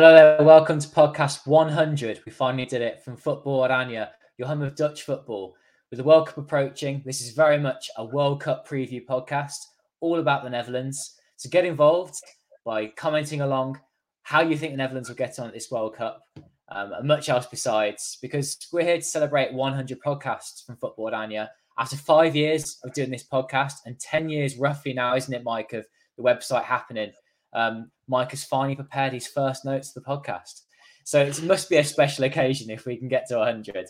Hello there, welcome to podcast 100. We finally did it from Football Oranje, your home of Dutch football. With the World Cup approaching, this is very much a World Cup preview podcast, all about the Netherlands. So get involved by commenting along how you think the Netherlands will get on at this World Cup, um, and much else besides, because we're here to celebrate 100 podcasts from Football Oranje. After five years of doing this podcast and 10 years roughly now, isn't it, Mike, of the website happening? um, Mike has finally prepared his first notes of the podcast. So it must be a special occasion if we can get to 100.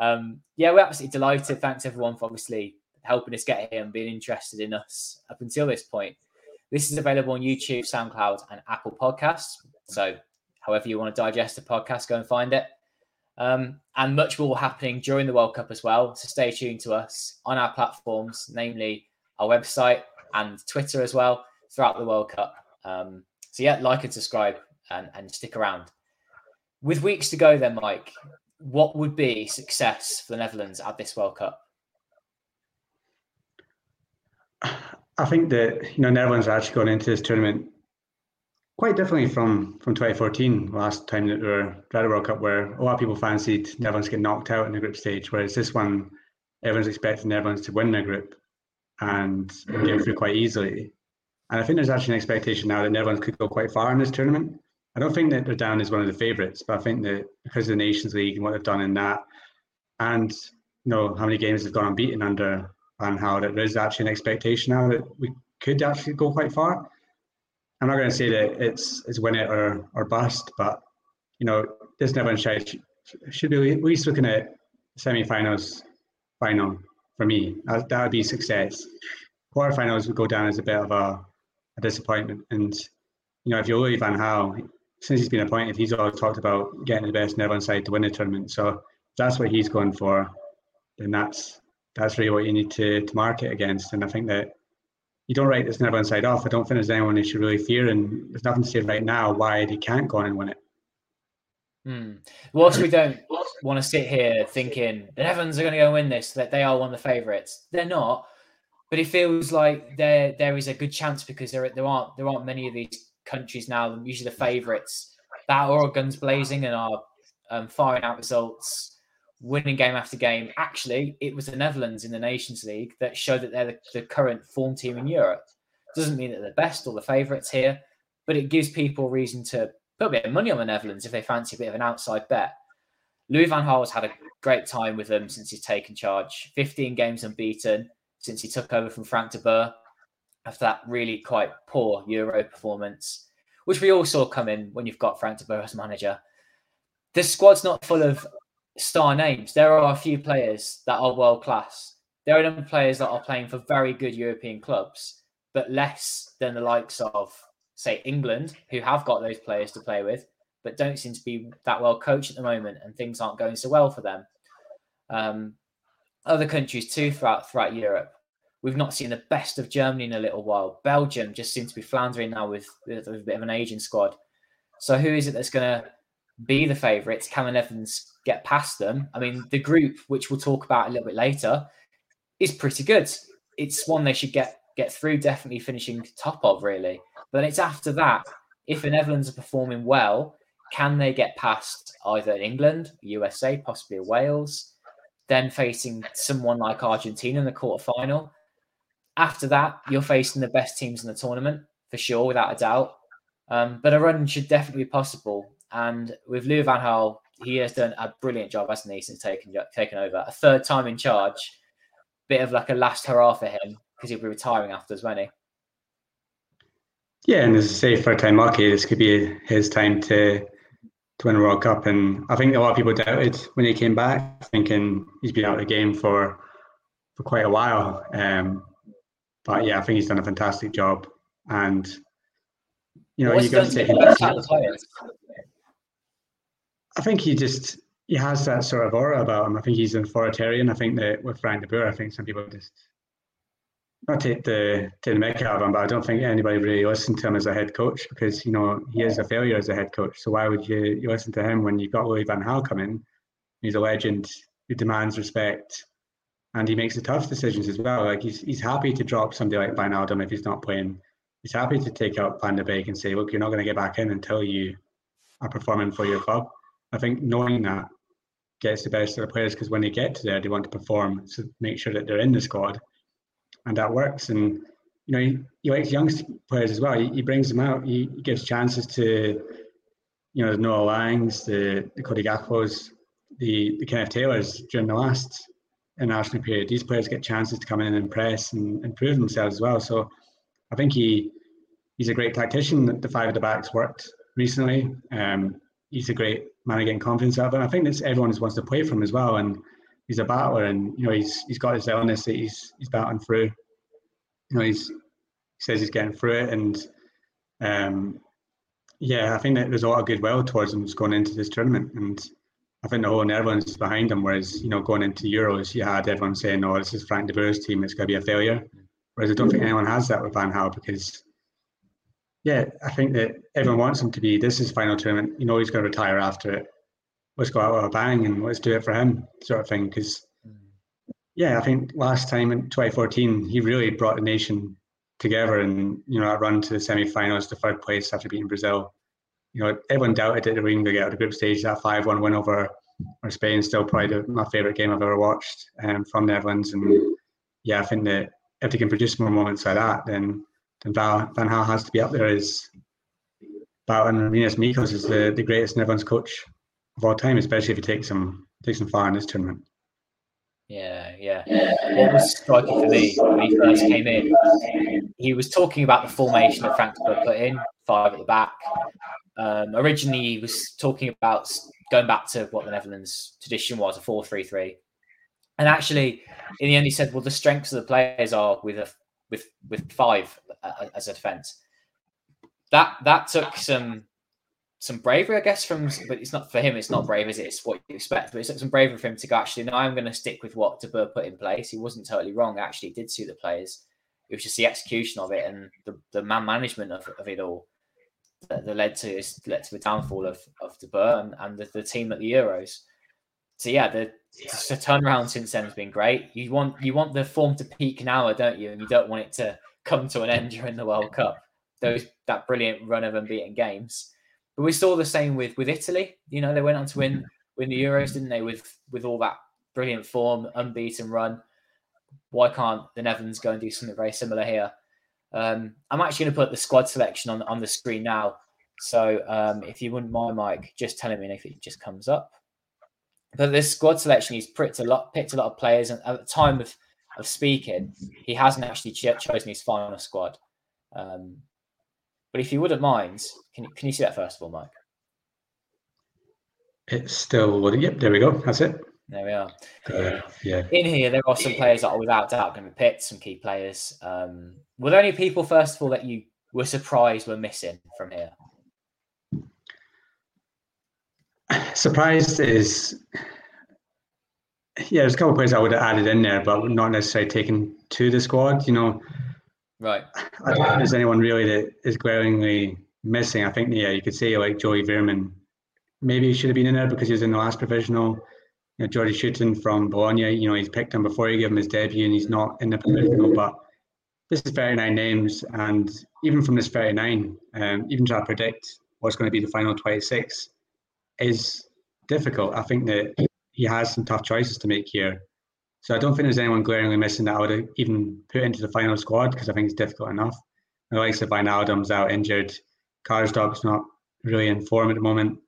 Um, yeah, we're absolutely delighted. Thanks everyone for obviously helping us get here and being interested in us up until this point. This is available on YouTube, SoundCloud, and Apple Podcasts. So, however you want to digest the podcast, go and find it. Um, and much more happening during the World Cup as well. So, stay tuned to us on our platforms, namely our website and Twitter as well, throughout the World Cup. Um, so yeah, like and subscribe and, and stick around. With weeks to go, then, Mike, what would be success for the Netherlands at this World Cup? I think that you know Netherlands are actually going into this tournament quite differently from from 2014, last time that we were at the World Cup, where a lot of people fancied Netherlands get knocked out in the group stage, whereas this one, everyone's expecting Netherlands to win the group and get through quite easily. And I think there's actually an expectation now that Netherlands could go quite far in this tournament. I don't think that they're down as one of the favourites, but I think that because of the Nations League and what they've done in that, and you know how many games they've gone unbeaten under Van that there's actually an expectation now that we could actually go quite far. I'm not going to say that it's it's win it or or bust, but you know this Netherlands side should be at least looking at semi-finals, final for me. That would be success. Quarterfinals would go down as a bit of a a disappointment. And you know, if you're Louis Van Gaal, since he's been appointed, he's always talked about getting the best Netherlands side to win the tournament. So that's what he's going for, then that's that's really what you need to to market against. And I think that you don't write this Netherlands side off. I don't think there's anyone who should really fear, and there's nothing to say right now why they can't go on and win it. Hmm. Whilst we don't want to sit here thinking the Netherlands are going to go win this, that they are one of the favourites, they're not but it feels like there there is a good chance because there there aren't there aren't many of these countries now, usually the favourites that are guns blazing and are um, firing out results, winning game after game. Actually, it was the Netherlands in the Nations League that showed that they're the, the current form team in Europe. Doesn't mean that they're the best or the favourites here, but it gives people reason to put a bit of money on the Netherlands if they fancy a bit of an outside bet. Louis van Gaal has had a great time with them since he's taken charge. 15 games unbeaten since he took over from Frank de Boer after that really quite poor Euro performance, which we all saw coming when you've got Frank de Boer as manager. This squad's not full of star names. There are a few players that are world class. There are players that are playing for very good European clubs, but less than the likes of, say, England, who have got those players to play with, but don't seem to be that well coached at the moment, and things aren't going so well for them. Um, other countries too throughout throughout Europe. We've not seen the best of Germany in a little while. Belgium just seems to be floundering now with, with, a bit of an aging squad. So who is it that's going to be the favourites? Can the Netherlands get past them? I mean, the group, which we'll talk about a little bit later, is pretty good. It's one they should get get through, definitely finishing top of, really. But it's after that, if the Netherlands are performing well, can they get past either England, USA, possibly Wales? then facing someone like Argentina in the quarterfinal. After that, you're facing the best teams in the tournament for sure, without a doubt. Um, but a run should definitely be possible. And with Louis Van Gaal, he has done a brilliant job, hasn't he, since taking taken over. A third time in charge, bit of like a last hurrah for him because he'll be retiring after, won't he? Yeah, and as I say, for time lucky, this could be his time to to win a World Cup. And I think a lot of people doubted when he came back, thinking he's been out of the game for for quite a while. Um, but yeah, I think he's done a fantastic job. And you know, you got to say I think he just he has that sort of aura about him. I think he's an authoritarian. I think that with Frank de Boer, I think some people just not take the take the mick out of him, but I don't think anybody really listened to him as a head coach because you know he is a failure as a head coach. So why would you, you listen to him when you've got Louis Van Gaal coming? He's a legend who demands respect, and he makes the tough decisions as well. Like he's he's happy to drop somebody like Wijnaldum if he's not playing. He's happy to take out Van de Beek and say, look, you're not going to get back in until you are performing for your club. I think knowing that gets the best of the players because when they get to there, they want to perform, so make sure that they're in the squad, and that works. And you know, he, he likes young players as well. He, he brings them out. He, gives chances to, you know, the Noah Langs, the, the Cody Gakpos, the the Kenneth Taylors during the last international period. These players get chances to come in and press and, and prove themselves as well. So I think he he's a great tactician. The five at the backs worked recently. Um, he's a great man of getting confidence out of him. I think that's everyone just wants to play from as well. And he's a battler, and you know he's he's got his illness that he's he's battling through. You know he's he says he's getting through it, and um, yeah, I think that there's a lot of goodwill towards him going into this tournament, and I think the whole Netherlands behind him. Whereas you know going into Euros, you had everyone saying, "Oh, this is Frank de Boer's team; it's going to be a failure." Whereas I don't think mm-hmm. anyone has that with Van Gaal because yeah, I think that everyone wants him to be. This is final tournament. You know, he's going to retire after it. Let's go out with a bang and let's do it for him, sort of thing. Because, mm-hmm. yeah, I think last time in 2014, he really brought the nation together and, you know, that run to the semi finals, the third place after beating Brazil. You know, everyone doubted that they were going to get out of the group stage. That 5 1 win over, over Spain, still probably my favourite game I've ever watched um, from Netherlands. And, yeah, I think that if they can produce more moments like that, then and Van, Van Gaal has to be up there as Bouten Rinus Michels is the, the greatest Netherlands coach of all time, especially if he takes him takes him far in this tournament. Yeah, yeah. What was striking for me when he first came in, he was talking about the formation that Frank put in, five at the back. Um, originally, he was talking about going back to what the Netherlands tradition was, a 4 3 3. And actually, in the end, he said, well, the strengths of the players are with a with with five uh, as a defense. That that took some some bravery, I guess, from but it's not for him. It's not brave, is it? It's what you expect. But it took some bravery for him to go. Actually, no, I'm going to stick with what De Boer put in place. He wasn't totally wrong. Actually, did suit the players. It was just the execution of it and the, the man management of, of it all that, that led to led to the downfall of of De Boer and, and the, the team at the Euros. So yeah, the the turnaround since then has been great. You want you want the form to peak now, don't you? And you don't want it to come to an end during the World Cup. Those that brilliant run of unbeaten games. But we saw the same with with Italy. You know, they went on to win mm-hmm. win the Euros, didn't they? With with all that brilliant form, unbeaten run. Why can't the Netherlands go and do something very similar here? Um, I'm actually going to put the squad selection on on the screen now. So um, if you wouldn't mind, Mike, just telling me if it just comes up. But this squad selection, he's picked a lot, picked a lot of players, and at the time of, of speaking, he hasn't actually ch- chosen his final squad. Um, but if you wouldn't mind, can you, can you see that first of all, Mike? It's still loading. Yep, there we go. That's it. There we are. Uh, yeah. In here, there are some players that are without doubt going to be picked, some key players. Um, were there any people, first of all, that you were surprised were missing from here? Surprised is yeah, there's a couple of players I would have added in there, but not necessarily taken to the squad. You know, right? I don't think there's anyone really that is glaringly missing. I think yeah, you could say like Joey Veerman, maybe he should have been in there because he was in the last provisional. You know, Jerdy Schouten from Bologna, you know, he's picked him before he gave him his debut, and he's not in the provisional. But this is 39 names, and even from this 39, um, even trying to predict what's going to be the final 26 is difficult. I think that he has some tough choices to make here. So I don't think there's anyone glaringly missing that I would even put into the final squad because I think it's difficult enough. The likes of Wijnaldum's out injured. Karsdorp's not really in form at the moment.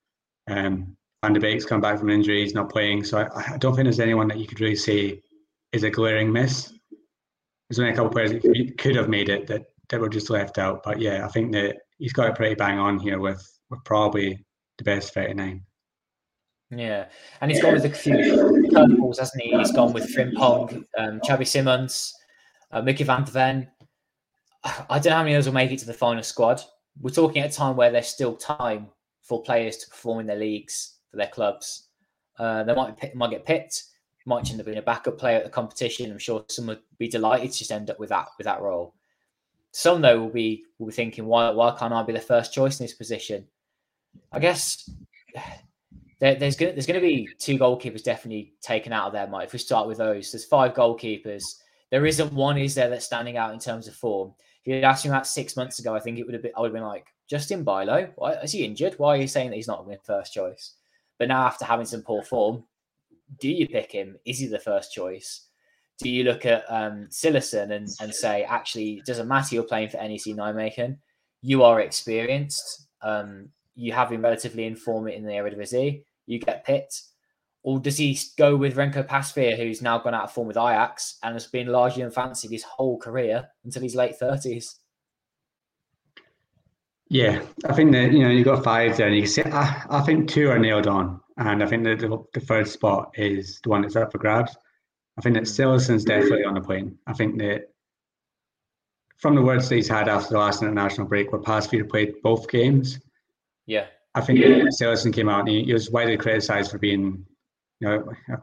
Um, Van de Beek's come back from injury. He's not playing. So I, I, don't think there's anyone that you could really say is a glaring miss. There's only a couple of players that could have made it that, that were just left out. But yeah, I think that he's got it pretty bang on here with, with probably the best 39. Yeah, and he's gone with a few curveballs, hasn't he? He's gone with Frimpong, um, Xavi Simons, uh, Mickey Van de Ven. I don't know how many of those will make it to the final squad. We're talking at a time where there's still time for players to perform in their leagues for their clubs. Uh, they might might get picked, might end up being a backup player at the competition. I'm sure some would be delighted to just end up with that with that role. Some though will be will be thinking, why why can't I be the first choice in this position? I guess there, there's gonna there's going to be two goalkeepers definitely taken out of there, Mike. If we start with those, there's five goalkeepers. There isn't one, is there, that's standing out in terms of form. If you'd asked me that six months ago, I think it would have been I would have been like Justin Bijlow, why, is he injured? Why are you saying that he's not going first choice? But now, after having some poor form, do you pick him? Is he the first choice? Do you look at um, and, and say, actually, it doesn't matter you're playing for NEC Nijmegen, you are experienced, um, you have been relatively informed in the Eredivisie, you get picked. Or does he go with Renko Pasveer, who's now gone out of form with Ajax and has been largely unfancied his whole career until his late 30s? Yeah, I think that you know you got five there, and you can see. I, I think two are nailed on, and I think that the, the third spot is the one that's up for grabs. I think that hmm. Cillessen's definitely on the plane. I think that from the words that he's had after the last international break, where Pasveer played both games. Yeah, I think yeah. Came out and he, he was widely criticised for being, you know, a,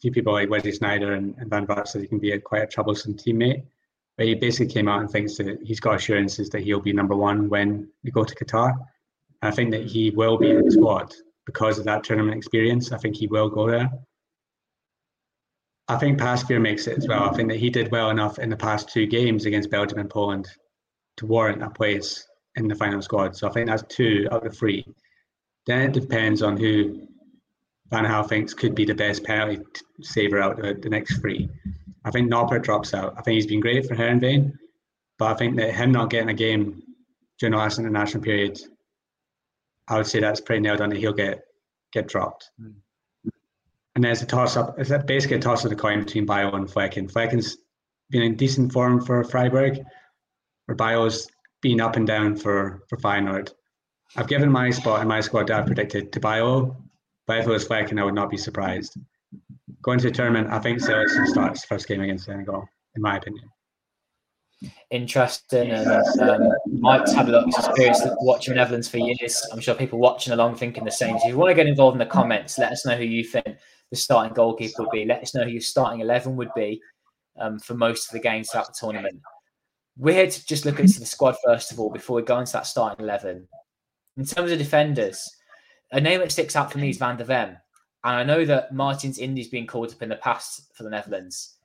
few people like Wesley Sneijder and, and Van Vaart said he can be a, quite a troublesome teammate. But he basically came out and thinks that he's got assurances that he'll be number one when we go to Qatar. I think that he will be in the squad because of that tournament experience. I think he will go there. I think Pasveer makes it as well. I think that he did well enough in the past two games against Belgium and Poland to warrant a place in the final squad. So I think that's two out of three. Then it depends on who Van Gaal thinks could be the best penalty saver out of the next three. I think Noppert drops out. I think he's been great for Heerenveen, but I think that him not getting a game during the last international period, I would say that's pretty nailed on that he'll get get dropped. Mm. And there's a toss up. It's basically a toss of the coin between Bijlow and Flekken. Flekken's been in decent form for Freiburg, where Bijlow's been up and down for for Feyenoord. I've given my spot in my squad that I predicted to Bijlow, but if it was Flekken, I would not be surprised going to the tournament, I think Cillessen starts first game against Senegal, in my opinion. Interesting, and um, Mike's had a lot of experience watching Netherlands for years. I'm sure people watching along thinking the same. So if you want to get involved in the comments, let us know who you think the starting goalkeeper would be. Let us know who your starting eleven would be um, for most of the games throughout the tournament. We're here to just look at the squad first of all before we go into that starting eleven. In terms of defenders, a name that sticks out for me is Van der Ven. And I know that Martins Indi's been called up in the past for the Netherlands.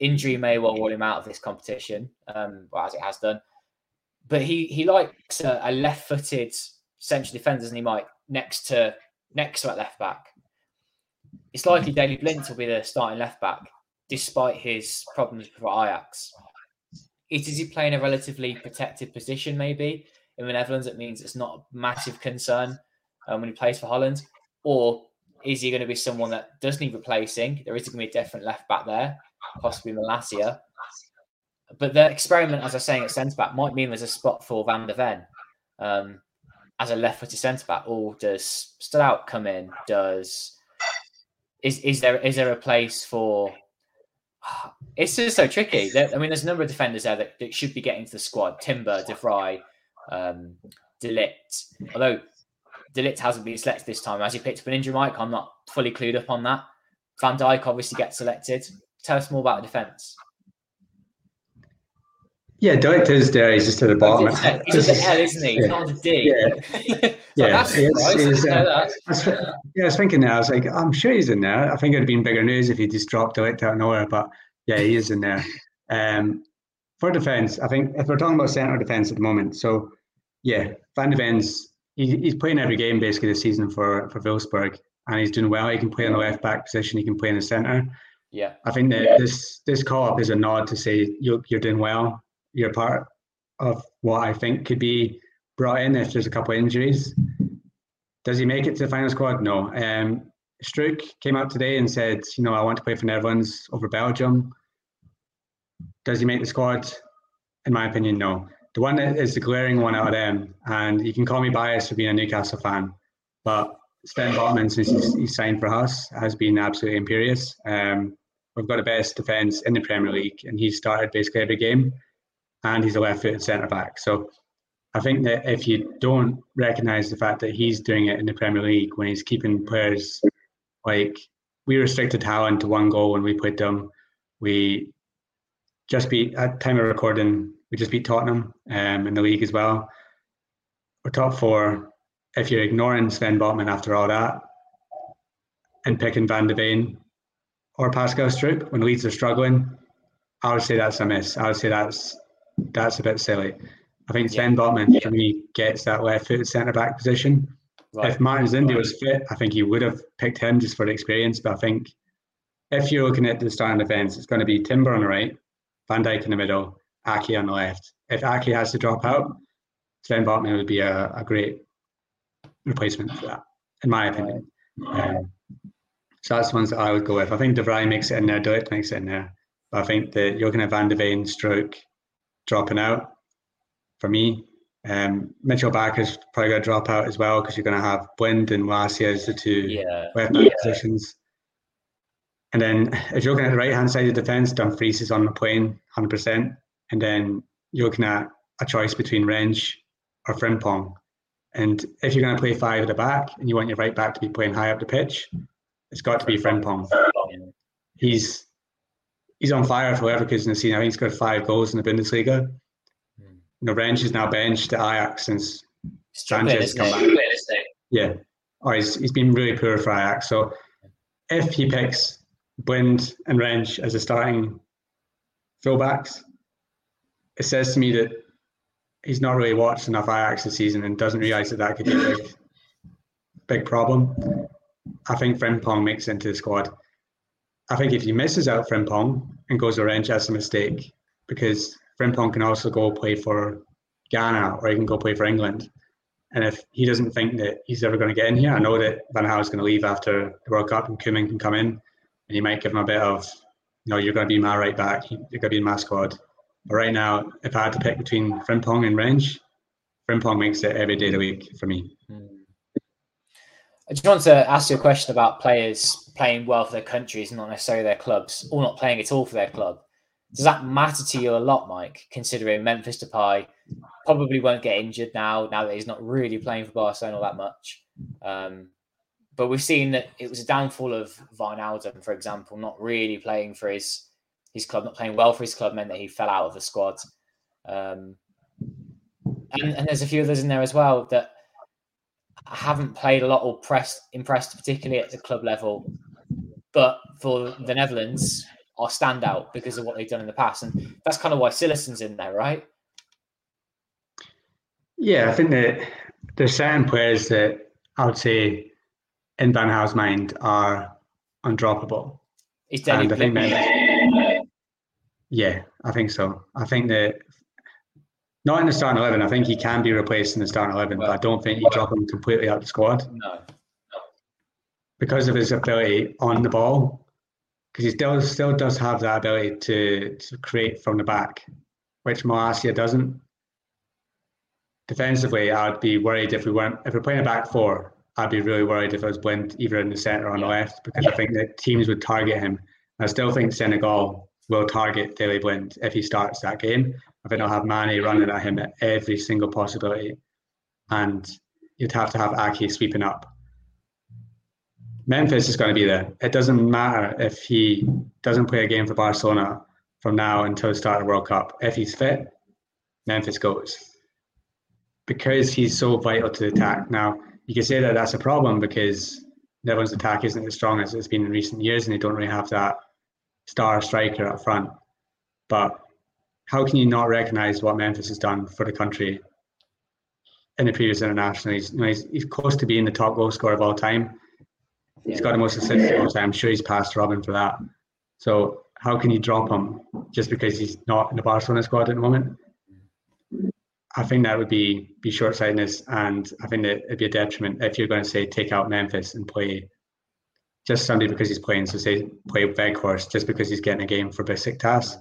Injury may well rule him out of this competition, um, well, as it has done. But he he likes a, a left-footed central defender, doesn't he, Mike? Next to next to that left back. It's likely Daley Blind will be the starting left back, despite his problems for Ajax. It is he playing a relatively protected position, maybe in the Netherlands. It means it's not a massive concern um, when he plays for Holland, or is he going to be someone that does need replacing? There is going to be a different left back there, possibly Malacia. But the experiment, as I was saying, at centre back might mean there's a spot for Van der Ven um, as a left footed centre back. Or does Stoutout come in? Does is is there is there a place for? It's just so tricky. There, I mean, there's a number of defenders there that, that should be getting to the squad: Timber, De Vrij, um, De Ligt. Although De Ligt hasn't been selected this time. As he picked up an injury, Mike, I'm not fully clued up on that. Van Dijk obviously gets selected. Tell us more about the defence. Yeah, Ligt is there. He's just at the bottom. He's the L, isn't he? He's yeah. not the D. Yeah, yeah. That's it's, uh, yeah, I was thinking there. I was like, I'm sure he's in there. I think it'd have been bigger news if he just dropped De out of nowhere. But yeah, he is in there. Um, for defence, I think if we're talking about centre defence at the moment, so yeah, Van de Ven's he, he's playing every game basically this season for for Wolfsburg, and he's doing well. He can play in the left back position. He can play in the centre. Yeah, I think that this this call up is a nod to say you're you're doing well. You're part of what I think could be brought in if there's a couple of injuries. Does he make it to the final squad? No. Um, Struijk came out today and said, you know, I want to play for Netherlands over Belgium. Does he make the squad? In my opinion, no the one that is the glaring one out of them, and you can call me biased for being a Newcastle fan, but Sven Botman, since he's signed for us, has been absolutely imperious. Um, we've got the best defence in the Premier League, and he's started basically every game, and he's a left-footed centre back. So I think that if you don't recognise the fact that he's doing it in the Premier League when he's keeping players like we restricted Haaland to one goal when we put them, we just beat at time of recording we just beat Tottenham um, in the league as well. We're top four. If you're ignoring Sven Botman after all that and picking Van de Ven or Pascal Struijk when Leeds are struggling, I would say that's a miss. I would say that's that's a bit silly. I think Sven yeah. Botman yeah. for me gets that left-footed centre back position. Right. If Martin Indi right. was fit, I think he would have picked him just for experience. But I think if you're looking at the starting defence, it's going to be Timber on the right, Van Dijk in the middle, Ake on the left. If Ake has to drop out, Sven Botman would be a, a great replacement for that, in my opinion. Um, so that's the ones that I would go with. I think De Vrij makes it in there, De Ligt makes it in there. But I think that you're going to Van de Ven stroke dropping out for me. Um, Mitchell is probably going to drop out as well because you're going to have Blind and Malacia as the two yeah. left yeah. positions. And then if you're looking at the right hand side of the defence, Dumfries is on the plane 100%. And then you're looking at a choice between Rensch or Frimpong. And if you're going to play five at the back and you want your right back to be playing high up the pitch, it's got to be Frimpong. He's he's on fire for Leverkusen this season. I think he's got five goals in the Bundesliga. Mm. You know, Rensch is now benched at Ajax since Sanchez come back. Yeah, or oh, he's, he's been really poor for Ajax. So if he picks Blind and Rensch as a starting fullbacks, it says to me that he's not really watched enough Ajax this season and doesn't realise that that could be a big, big problem. I think Frimpong makes into the squad. I think if he misses out Frimpong and goes to Rensch, that's a mistake because Frimpong can also go play for Ghana or he can go play for England. And if he doesn't think that he's ever going to get in here, I know that Van is going to leave after the World Cup and Koeman can come in and he might give him a bit of, know, you're going to be my right back, you're going to be in my squad. But right now, if I had to pick between Frimpong and Rensch, Frimpong makes it every day of the week for me. Mm. I just want to ask you a question about players playing well for their countries, not necessarily their clubs, or not playing at all for their club. Does that matter to you a lot, Mike? Considering Memphis Depay probably won't get injured now, now that he's not really playing for Barcelona that much. Um, but we've seen that it was a downfall of Wijnaldum, for example, not really playing for his his club, not playing well for his club, meant that he fell out of the squad. Um, and, and there's a few others in there as well that haven't played a lot or pressed impressed, particularly at the club level. But for the Netherlands, are standout because of what they've done in the past, and that's kind of why Cillessen's in there, right? Yeah, I think that there's certain players that I would say, in Van Gaal's mind, are undroppable. Is and I think that, yeah, I think so. I think that not in the starting eleven. I think he can be replaced in the starting eleven, well, but I don't think you drop him completely out of the squad. No, no. Because of his ability on the ball, because he still still does have that ability to, to create from the back, which Malacia doesn't. Defensively, I'd be worried if we weren't if we're playing a back four. I'd be really worried if I was Blind either in the centre or on the left because I think that teams would target him. I still think Senegal will target Daley Blind if he starts that game. I think I'll have Mané running at him at every single possibility. And you'd have to have Ake sweeping up. Memphis is going to be there. It doesn't matter if he doesn't play a game for Barcelona from now until the start of the World Cup. If he's fit, Memphis goes. Because he's so vital to the attack. Now, you can say that that's a problem because Netherlands' attack isn't as strong as it's been in recent years and they don't really have that star striker up front. But how can you not recognise what Memphis has done for the country in the previous international? He's, you know, he's, he's close to being the top goal scorer of all time. He's got the most assists of all time. I'm sure he's passed Robin for that. So how can you drop him just because he's not in the Barcelona squad at the moment? I think that would be be short sightedness, and I think that it'd be a detriment if you're going to say take out Memphis and play just somebody because he's playing. So say play Weghorst just because he's getting a game for Besiktas.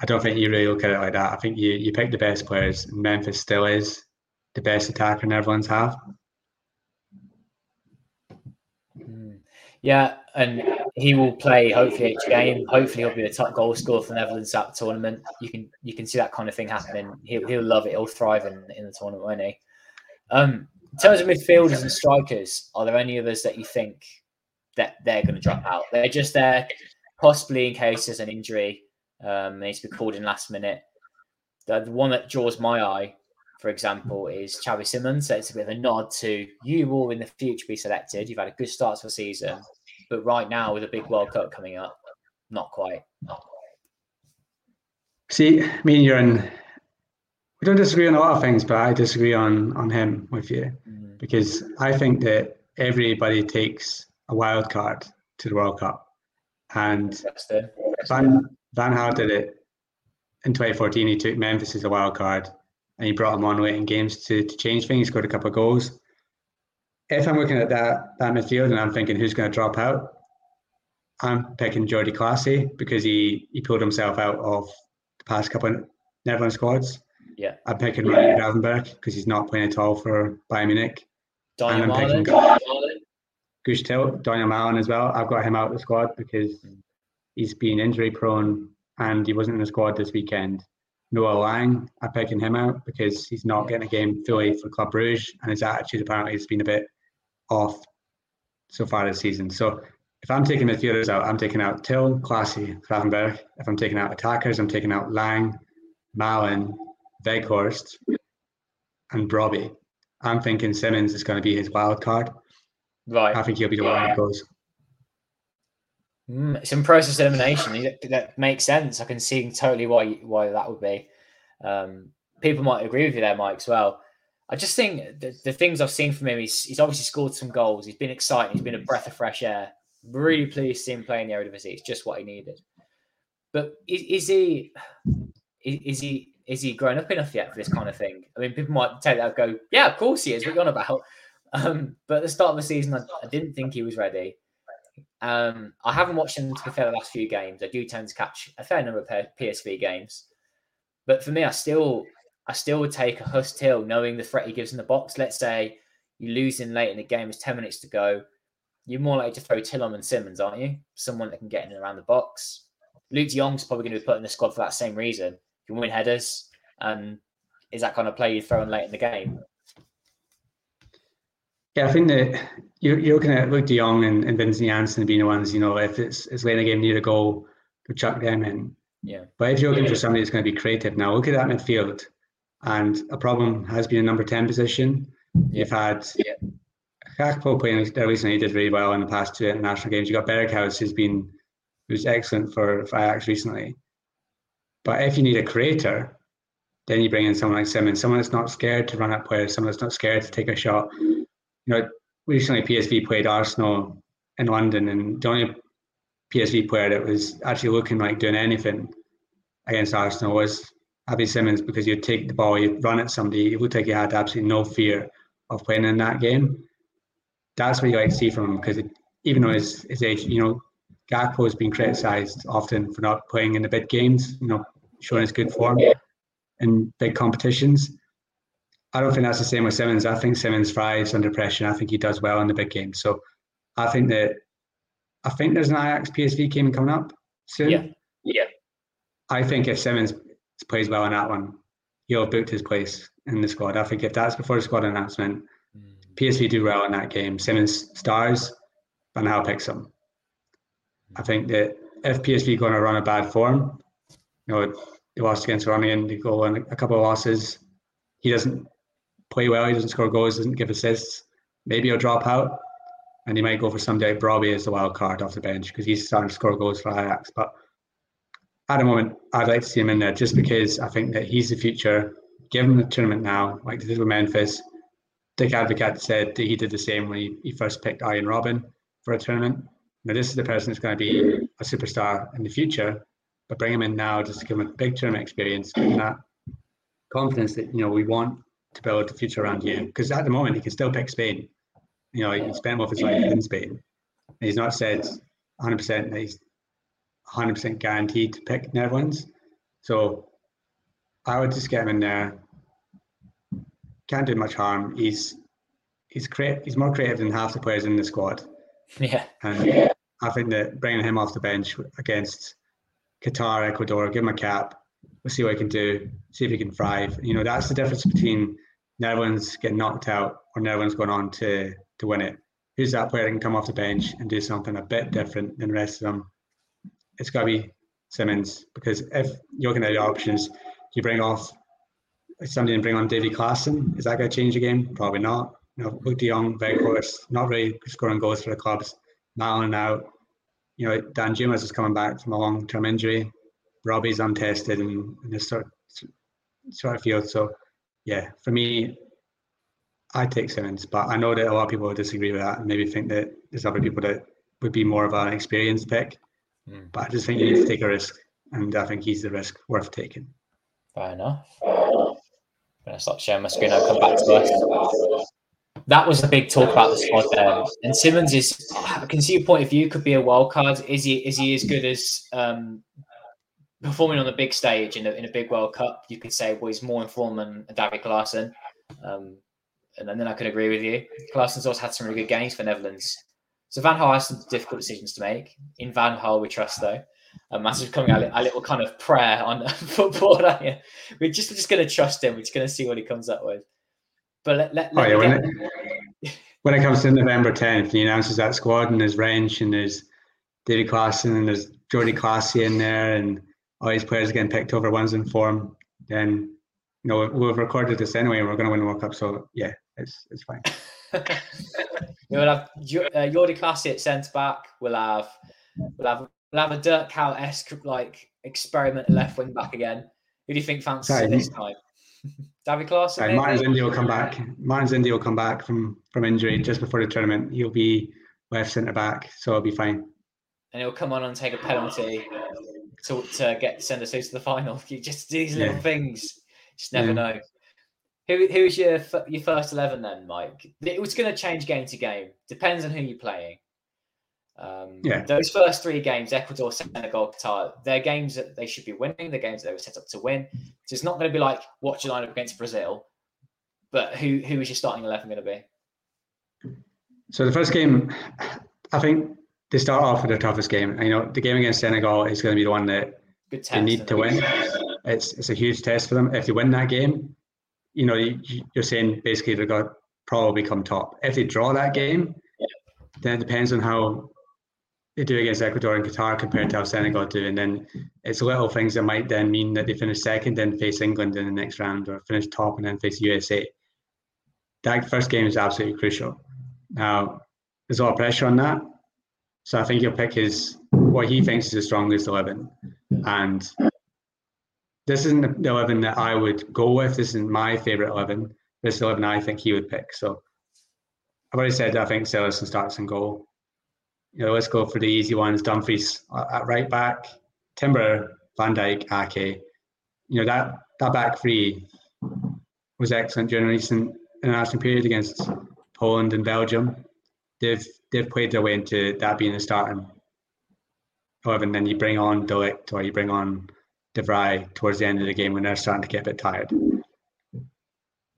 I don't think you really look at it like that. I think you you pick the best players. Memphis still is the best attacker Netherlands have. Hmm. Yeah, and he will play hopefully each game. Hopefully, he'll be the top goal scorer for the Netherlands at the tournament. You can you can see that kind of thing happening. He'll, he'll love it. He'll thrive in, in the tournament, won't he? Um, in terms of midfielders and strikers, are there any others that you think that they're going to drop out? They're just there, possibly in case there's an injury um, needs to be called in last minute. The, the, one that draws my eye, for example, is Xavi Simons. So it's a bit of a nod to you will in the future be selected. You've had a good start to the season, but right now with a big World Cup coming up, not quite. See, me and you're in we don't disagree on a lot of things, but I disagree on on him with you mm. because I think that everybody takes a wild card to the World Cup, and Van Van Gaal did it in 2014. He took Memphis as a wild card, and he brought him on late in games to, to change things. He scored a couple of goals. If I'm looking at that that midfield and I'm thinking who's going to drop out, I'm picking Jordy Clasie because he he pulled himself out of the past couple of Netherlands squads. Yeah. I'm picking Ryan Gravenberch because he's not playing at all for Bayern Munich. Donyell and I'm picking Guus Til, Donyell Malen as well. I've got him out of the squad because mm. he's been injury prone and he wasn't in the squad this weekend. Noah Lang, I'm picking him out because he's not getting a game fully for Club Brugge and his attitude apparently has been a bit off so far this season. So if I'm taking midfielders out, I'm taking out Til, Clasie, Gravenberch. If I'm taking out attackers, I'm taking out Lang, Malen, Weghorst, and Brobbey. I'm thinking Simons is going to be his wild card. Right. I think he'll be the one that goes. Mm, it's in process elimination. That makes sense. I can see totally why why that would be. Um, people might agree with you there, Mike, as well. I just think the, the things I've seen from him, he's, he's obviously scored some goals. He's been exciting. He's been a breath of fresh air. Really pleased to see him playing the Eredivisie. It's just what he needed. But is, is he is, is he is he grown up enough yet for this kind of thing? I mean, people might take that and go, yeah, of course he is. What are you on about? Um, but at the start of the season, I, I didn't think he was ready. Um, I haven't watched him to be fair the last few games. I do tend to catch a fair number of PSV games, but for me, I still I still would take a Guus Til, knowing the threat he gives in the box. Let's say you lose in late in the game, there's ten minutes to go. You're more likely to throw Tillum and Simons, aren't you? Someone that can get in and around the box. Luke Jong's probably going to be put in the squad for that same reason. You can win headers, and is that kind of play you throw in late in the game? Yeah, I think that you're, you're looking at Luuk de Jong and, and Vincent Janssen being the ones, you know, if it's, it's late in the game near a goal, to chuck them in. Yeah. But if you're looking for somebody that's going to be creative now, look at that midfield. And a problem has been a number 10 position. You've had yeah. Gakpo playing there recently, he did really well in the past two international games. You've got Berghuis, who's been who's excellent for, for Ajax recently. But if you need a creator, then you bring in someone like Simons, someone that's not scared to run at players, someone that's not scared to take a shot. You know, recently PSV played Arsenal in London, and the only PSV player that was actually looking like doing anything against Arsenal was Xavi Simons because you'd take the ball, you'd run at somebody, it looked like he had absolutely no fear of playing in that game. That's what you like to see from him because even though his, his age, you know, Gakpo has been criticised often for not playing in the big games, you know, showing his good form in big competitions. I don't think that's the same with Simons. I think Simons thrives under pressure. I think he does well in the big games. So I think that I think there's an Ajax PSV game coming up soon. Yeah. Yeah. I think if Simons plays well in that one, he'll have booked his place in the squad. I think if that's before the squad announcement, mm. PSV do well in that game. Simons stars, Van Gaal picks him. I think that if PSV going to run a bad form, you know, they lost against Groningen, they go on a couple of losses. He doesn't play well, he doesn't score goals, doesn't give assists. Maybe he'll drop out and he might go for somebody like Brobbey as the wild card off the bench because he's starting to score goals for Ajax. But at the moment, I'd like to see him in there just because I think that he's the future. Give him the tournament now, like they did with Memphis. Dick Advocaat said that he did the same when he, he first picked Arjen Robben for a tournament. Now, this is the person that's going to be a superstar in the future, but bring him in now just to give him a big tournament experience, him that confidence that, you know, we want to build the future around you. Because at the moment, he can still pick Spain. You know, he spent more of his life in Spain. And he's not said 100% that he's 100% guaranteed to pick Netherlands. So I would just get him in there. Can't do much harm. He's he's creative. He's more creative than half the players in the squad. Yeah. And I think that bringing him off the bench against Qatar, Ecuador, give him a cap. We'll see what he can do. See if he can thrive. You know, that's the difference between Netherlands getting knocked out or Netherlands going on to to win it. Who's that player that can come off the bench and do something a bit different than the rest of them? It's got to be Simons because if you're looking at the options, you bring off somebody and bring on Davy Klaassen. Is that going to change the game? Probably not. You know, Luuk de Jong, Weghorst, not really scoring goals for the clubs. Malen out. You know, Danjuma is coming back from a long-term injury. Robbie's untested and, and this sort of sort of field. So yeah, for me, I take Simons, but I know that a lot of people would disagree with that and maybe think that there's other people that would be more of an experienced pick. Mm. But I just think you need to take a risk, and I think he's the risk worth taking. Fair enough. I'm gonna stop sharing my screen. I'll come back to us. That was a big talk about the squad there. And Simons is, I can see your point of view, could be a wild card. Is he is he as good as um, performing on the big stage in a, in a big World Cup? You could say, well, he's more informed than David Klaassen. Um, and then I could agree with you. Klaassen's also had some really good games for Netherlands. So Van Gaal has some difficult decisions to make. In Van Gaal, we trust though. Um, that's just coming a, a little kind of prayer on football. We're just just going to trust him. We're just going to see what he comes up with. But let, let, let oh, yeah, when, it, when it comes to November 10th, he announces that squad and there's Rensch and there's David Klaassen and there's Jordy Clasie in there and all these players are getting picked over ones in form, then you know we've recorded this anyway we're going to win the World Cup. So yeah, it's it's fine. we'll have uh, Jordy Clasie at centre back. We'll have we'll have we'll have a Dirk Kuyt esque like experiment left wing back again. Who do you think fancies this time? David Klaassen. Sorry, Martins Indi will come back. Martins Indi will come back from from injury just before the tournament. He'll be left centre back, so it'll be fine. And he'll come on and take a penalty to, to get send us to the final. You just do these little yeah. things, just never yeah. know. Who who's your your first eleven then, Mike? It was going to change game to game. Depends on who you're playing. Um, yeah. Those first three games, Ecuador, Senegal, Qatar, they're games that they should be winning. They're games that they were set up to win. So it's not going to be like watch your lineup against Brazil. But who who is your starting eleven going to be? So the first game, I think they start off with their toughest game. You know, the game against Senegal is going to be the one that they need to win. It's it's a huge test for them. If they win that game, you know, you, are saying basically they're going to probably come top. If they draw that game, yeah. then it depends on how they do against Ecuador and Qatar compared to how Senegal do. And then it's little things that might then mean that they finish second and face England in the next round or finish top and then face USA. That first game is absolutely crucial. Now, there's a lot of pressure on that. So I think he'll pick his what he thinks is the strongest eleven, and this isn't the eleven that I would go with. This isn't my favorite eleven. This eleven I think he would pick. So I've already said I think Cillessen starts in goal. You know, let's go for the easy ones. Dumfries at right back, Timber, Van Dijk, Ake. You know that that back three was excellent during recent international period against Poland and Belgium. They've they've played their way into that being the starting eleven. Then you bring on de Ligt or you bring on De Vrij towards the end of the game when they're starting to get a bit tired.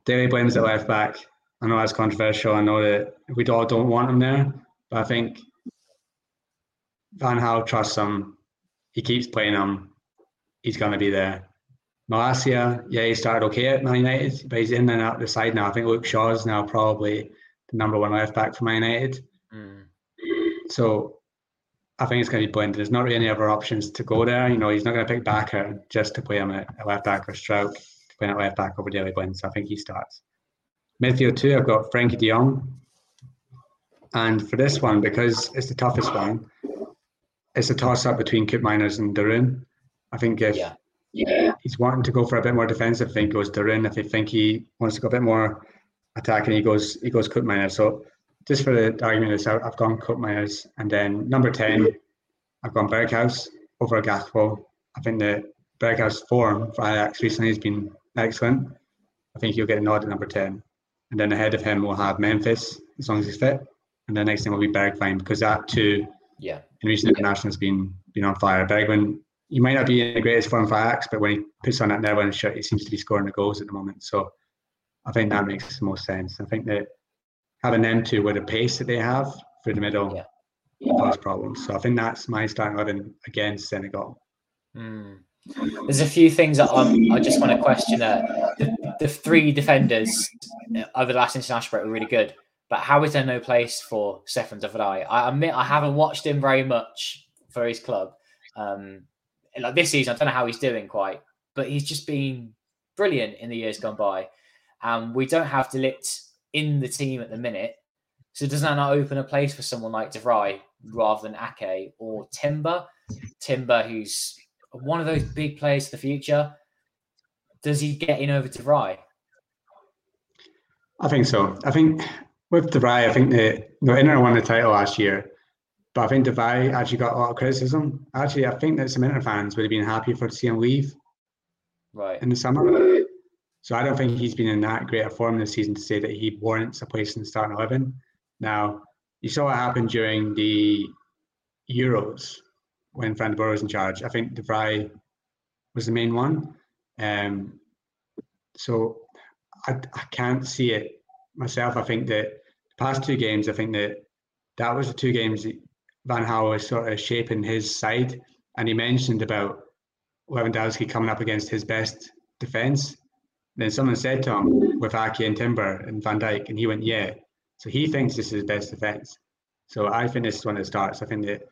Daley Blind's at left back. I know that's controversial. I know that we all don't want him there, but I think Van Gaal trusts him. He keeps playing him. He's going to be there. Malacia, yeah, he started okay at Man United, but he's in and out the side now. I think Luke Shaw's now probably the number one left back for Man United. Mm. So I think it's going to be blended. There's not really any other options to go there. You know, he's not going to pick Bakker just to play him at, left back or Struijk to play at left back over Daley Blind. So I think he starts. Midfield two, I've got Frenkie de Jong. And for this one, because it's the toughest one, it's a toss up between Kip Koopmeiners and De Roon. I think if yeah. Yeah. he's wanting to go for a bit more defensive, I think goes De Roon. If he think he wants to go a bit more attacking, he goes he goes Koopmeiners. So just for the argument out, I've gone Koopmeiners, and then number ten, I've gone Berghuis over Gakpo. I think the Berghuis' form for Ajax recently has been excellent. I think he'll get a nod at number ten, and then ahead of him we'll have Memphis as long as he's fit, and the next thing will be Bergwijn because that too, yeah, in recent international has been been on fire. Bergwijn, he might not be in the greatest form for Ajax, but when he puts on that Netherlands shirt, he seems to be scoring the goals at the moment. So I think that makes the most sense. I think that having them to with the pace that they have through the middle yeah. cause problems. So I think that's my starting eleven against Senegal. Mm. There's a few things that I'm, i just want to question. Uh, the, the, three defenders over the last international break were really good, but how is there no place for Stefan de Vrij? I admit I haven't watched him very much for his club. Um, like this season, I don't know how he's doing quite, but he's just been brilliant in the years gone by. And um, we don't have de Ligt in the team at the minute. So does that not open a place for someone like De Vrij rather than Ake or Timber? Timber, who's one of those big players for the future. does he get in over de Vrij? I think so. I think with de Vrij, I think the the Inter won the title last year, but I think de Vrij actually got a lot of criticism. Actually, I think that some Inter fans would have been happy for to see him leave right in the summer. So I don't think he's been in that great a form this season to say that he warrants a place in the starting eleven. Now, you saw what happened during the Euros when Van was in charge. I think De Vrij was the main one. Um, so I, I can't see it myself. I think that the past two games, I think that that was the two games Van Gaal was sort of shaping his side. And he mentioned about Lewandowski coming up against his best defence. Then someone said to him with Ake and Timber and Van Dijk, and he went, yeah. So he thinks this is his best defence. So I think this is when it starts. I think that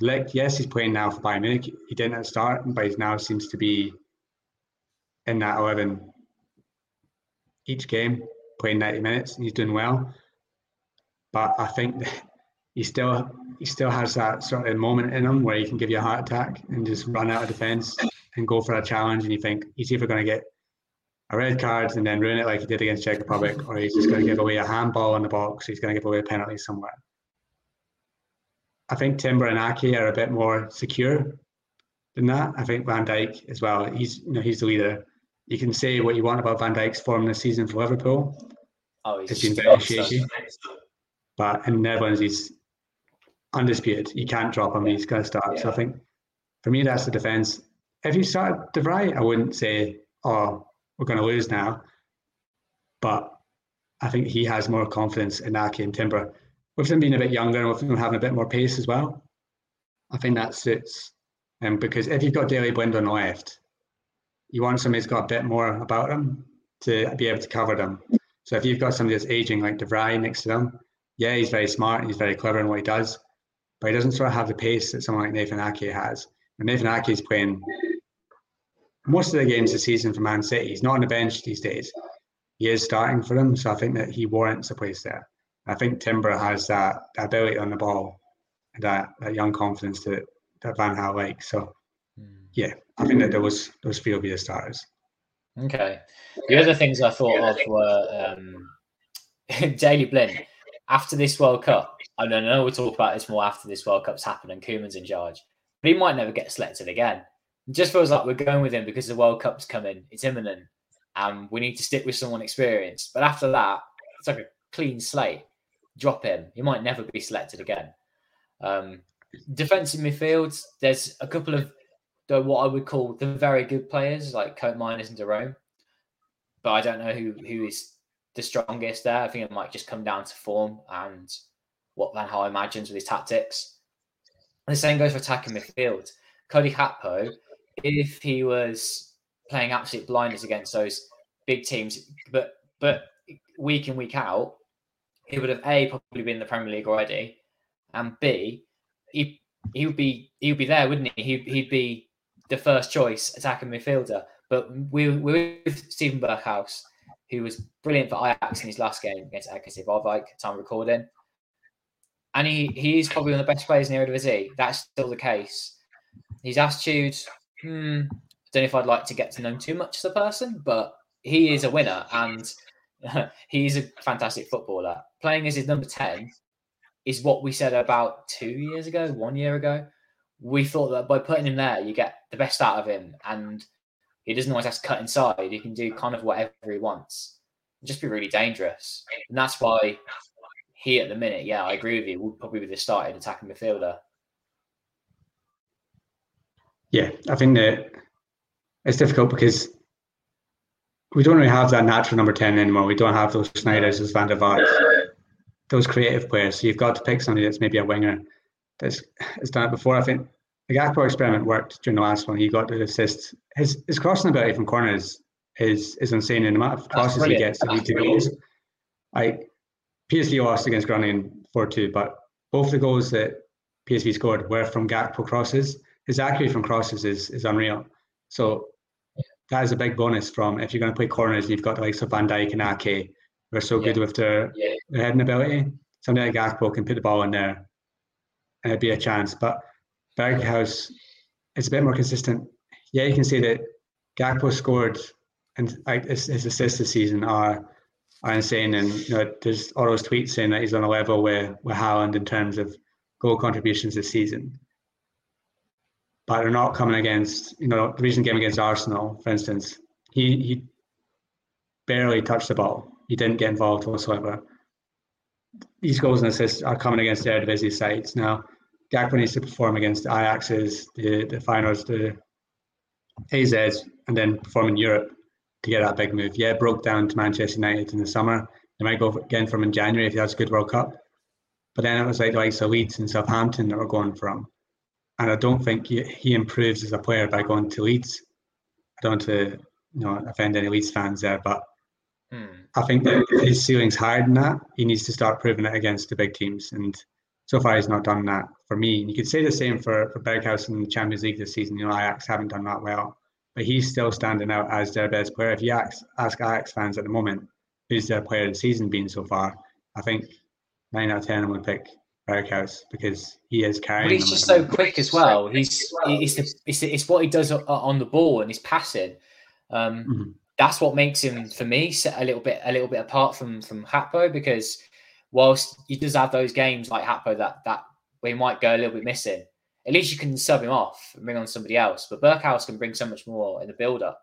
Ligt, yes, he's playing now for Bayern Munich. He didn't at start, but he now seems to be in that 11 each game, playing 90 minutes, and he's doing well. But I think he still he still has that sort of moment in him where he can give you a heart attack and just run out of defence and go for a challenge, and you think he's either going to get a red card and then ruin it like he did against Czech Republic, or he's just going to give away a handball in the box. He's going to give away a penalty somewhere. I think Timber and Ake are a bit more secure than that. I think Van Dijk as well. He's you know he's the leader. You can say what you want about Van Dijk's form this season for Liverpool. Oh, it's been very shaky. But in the Netherlands, he's undisputed. You can't drop him. He's going to start. Yeah. So I think for me, that's the defence. If you start De Vrij, I wouldn't say, oh, we're going to lose now. But I think he has more confidence in Ake and Timber with them being a bit younger and with them having a bit more pace as well, I think that suits. Um, because if you've got Daley Blind on the left, you want somebody who's got a bit more about them to be able to cover them. So if you've got somebody that's aging like De Vrij next to them, yeah, he's very smart and he's very clever in what he does, but he doesn't sort of have the pace that someone like Nathan Ake has. And Nathan Ake is playing most of the games this season for Man City. He's not on the bench these days. He is starting for them, so I think that he warrants a place there. I think Timber has that, that ability on the ball, that, that young confidence that, that Van Gaal likes. So, mm. yeah, I think that there was those three will be the starters. Okay. The other things I thought of were um, Daley Blind. After this World Cup, I don't know we'll talk about this more after this World Cup's happened and Koeman's in charge, but he might never get selected again. It just feels like we're going with him because the World Cup's coming, it's imminent, and we need to stick with someone experienced. But after that, it's like a clean slate drop him. He might never be selected again. Um, defensive midfield, there's a couple of the, what I would call the very good players like Koopmeiners and de Roon, but I don't know who who is the strongest there. I think it might just come down to form and what Van Gaal imagines with his tactics. And the same goes for attacking midfield. Cody Gakpo, if he was playing absolute blinders against those big teams, but but week in week out, he would have a probably been in the Premier League already, and b he he would be he would be there, wouldn't he? He'd, he'd be the first choice attacking midfielder. But we we're with Steven Berghuis, who was brilliant for Ajax in his last game against RKC Waalwijk, time recording. And he, he is probably one of the best players in the Eredivisie. That's still the case. His attitude, hmm, I don't know if I'd like to get to know too much as a person, but he is a winner and he's a fantastic footballer. Playing as his number 10 is what we said about two years ago, one year ago. We thought that by putting him there, you get the best out of him. And he doesn't always have to cut inside. He can do kind of whatever he wants. Just be really dangerous. And that's why he, at the minute, yeah, I agree with you, would probably be the starting attacking midfielder. Yeah, I think that it's difficult because we don't really have that natural number 10 anymore. We don't have those Sneijders those Van der Vaart, those creative players. So you've got to pick somebody that's maybe a winger that's has done it before. I think the Gakpo experiment worked during the last one. He got the assist. His his crossing ability from corners is is insane in the amount of crosses he gets to lead to goals. Like PSV lost against Groningen 4 2, but both the goals that PSV scored were from Gakpo crosses. His accuracy from crosses is is unreal. So that is a big bonus from if you're going to play corners you've got the likes of Van Dijk and Ake who are so yeah. good with their, yeah. their heading ability. Somebody like Gakpo can put the ball in there and it'd be a chance. But Berghuis is a bit more consistent. Yeah, you can say that Gakpo scored and his, his assists this season are are insane. And you know, there's all those tweets saying that he's on a level where with Haaland in terms of goal contributions this season. But they're not coming against, you know, the recent game against Arsenal, for instance, he he barely touched the ball. He didn't get involved whatsoever. These goals and assists are coming against the Eredivisie sides. Now, Gakpo needs to perform against the Ajaxes, the, the finals, the AZs, and then perform in Europe to get that big move. Yeah, broke down to Manchester United in the summer. They might go again from in January if he has a good World Cup. But then it was like the likes of Leeds and Southampton that were going from. And I don't think he, he improves as a player by going to Leeds. I don't want to you know offend any Leeds fans there, but hmm. I think that his ceiling's higher than that. He needs to start proving it against the big teams. And so far he's not done that for me. And you could say the same for, for Berghuis in the Champions League this season. You know, Ajax haven't done that well but he's still standing out as their best player. If you ask, ask Ajax fans at the moment, who's their player of the season been so far, I think nine out of ten would pick Berghuis because he is carrying. But he's just so quick as well. He's it's, the, it's, it's what he does on the ball and he's passing. Um, mm-hmm. That's what makes him, for me, set a little bit a little bit apart from from Gakpo because whilst he does have those games like Gakpo that that we might go a little bit missing, at least you can sub him off and bring on somebody else. But Berghuis can bring so much more in the build up.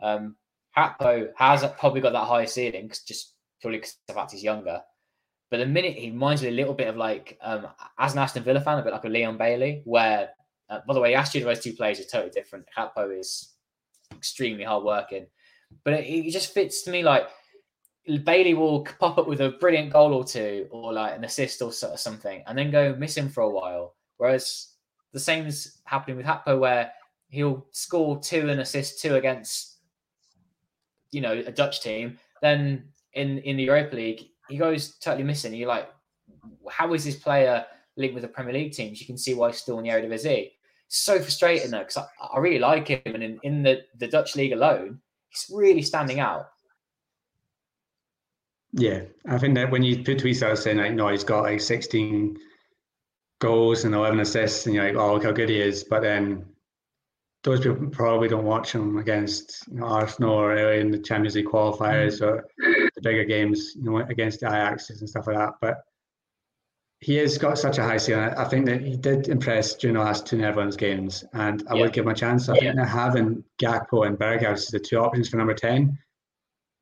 Um, Gakpo has probably got that higher ceiling just purely because the fact he's younger. But the minute he reminds me a little bit of like, um, as an Aston Villa fan, a bit like a Leon Bailey, where, uh, by the way, Aston those two players are totally different. Gakpo is extremely hard working, but it, it just fits to me like Bailey will pop up with a brilliant goal or two, or like an assist or something, and then go missing for a while. Whereas the same is happening with Gakpo, where he'll score two and assist two against, you know, a Dutch team. Then in in the Europa League, he goes totally missing. You're like, how is this player linked with the Premier League teams? You can see why he's still in the Eredivisie. So frustrating though, because I, I, really like him, and in, in the the Dutch league alone, he's really standing out. Yeah, I think that when you put tweets out saying like, no, he's got like 16 goals and 11 assists, and you're like, oh, look how good he is. But then those people probably don't watch him against you know, Arsenal or in the Champions League qualifiers mm. or the bigger games, you know, against the Ajaxes and stuff like that. But he has got such a high ceiling. I think that he did impress during the last two Netherlands games, and I yeah. would give him a chance. I yeah. think that having Gakpo and Berghuis as the two options for number 10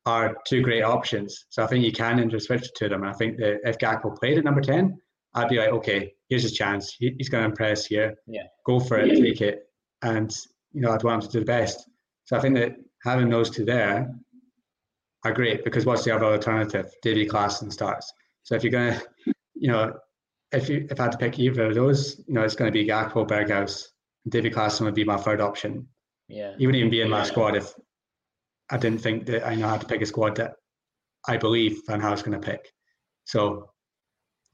are two great options. So I think you can interswitch to them. And I think that if Gakpo played at number 10, I'd be like, okay, here's his chance. He, he's going to impress here. Yeah. Go for it, take it. And, you know, I'd want him to do the best. So I think that having those two there are great because what's the other alternative? Davy Klaassen starts. So if you're going to, you know, if you if I had to pick either of those, you know, it's going to be Gakpo, Berghuis. Davy Klaassen would be my third option. Yeah. He wouldn't even be in my squad if I didn't think that I know how to pick a squad that I believe Van Gaal's going to pick. So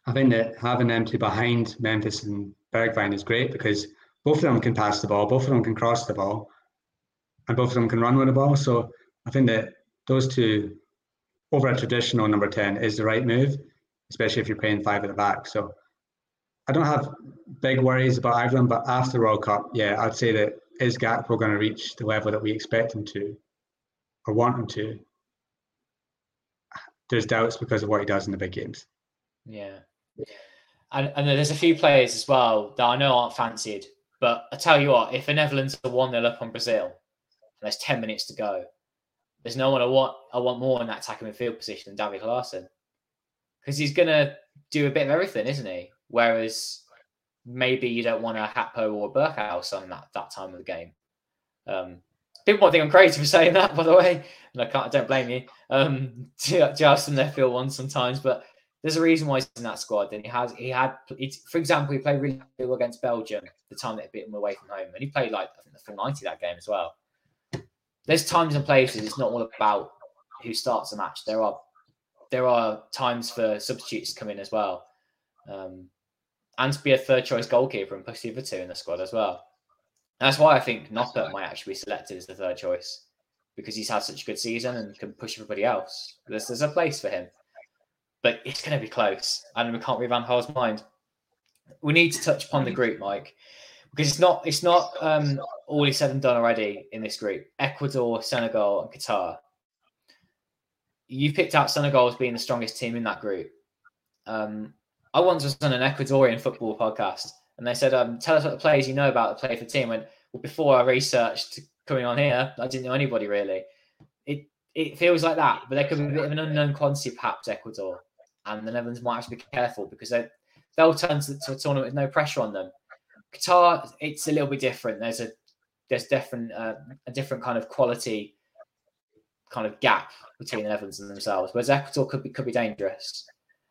I think that having them two behind Memphis and Bergwijn is great because both of them can pass the ball, both of them can cross the ball, and both of them can run with the ball. So I think that those two over a traditional number 10 is the right move, especially if you're playing five at the back. So I don't have big worries about Ireland, but after the World Cup, yeah, I'd say that is Gakpo going to reach the level that we expect him to or want him to? There's doubts because of what he does in the big games. Yeah. And, and there's a few players as well that I know aren't fancied. But I tell you what, if the Netherlands are 1 0 up on Brazil and there's 10 minutes to go, there's no one I want I want more in that attacking midfield position than David Klaassen. Because he's going to do a bit of everything, isn't he? Whereas maybe you don't want a Gakpo or a Berghuis on that, that time of the game. Um, people might think I'm crazy for saying that, by the way, and I can't. I don't blame you. Um, to, to have sometimes, but there's a reason why he's in that squad. And he has, he had, for example, he played really well against Belgium the time they beat him away from home, and he played like I think the full ninety that game as well. There's times and places it's not all about who starts the match. There are there are times for substitutes to come in as well, um, and to be a third choice goalkeeper and push the other two in the squad as well. That's why I think Noppert might actually be selected as the third choice because he's had such a good season and can push everybody else. There's, there's a place for him but it's going to be close, and we can't read Van Gaal's mind. We need to touch upon the group, Mike. Because it's not it's not um, all is said and done already in this group. Ecuador, Senegal, and Qatar. You picked out Senegal as being the strongest team in that group. Um, I once was on an Ecuadorian football podcast, and they said, um, "Tell us what the players you know about the play for the team." And well, before I researched coming on here, I didn't know anybody really. It it feels like that, but there could be a bit of an unknown quantity perhaps Ecuador, and the Netherlands might have to be careful because they they'll turn to, to a tournament with no pressure on them. Qatar, it's a little bit different. There's a there's different uh, a different kind of quality kind of gap between the Netherlands and themselves. Whereas Ecuador could be could be dangerous.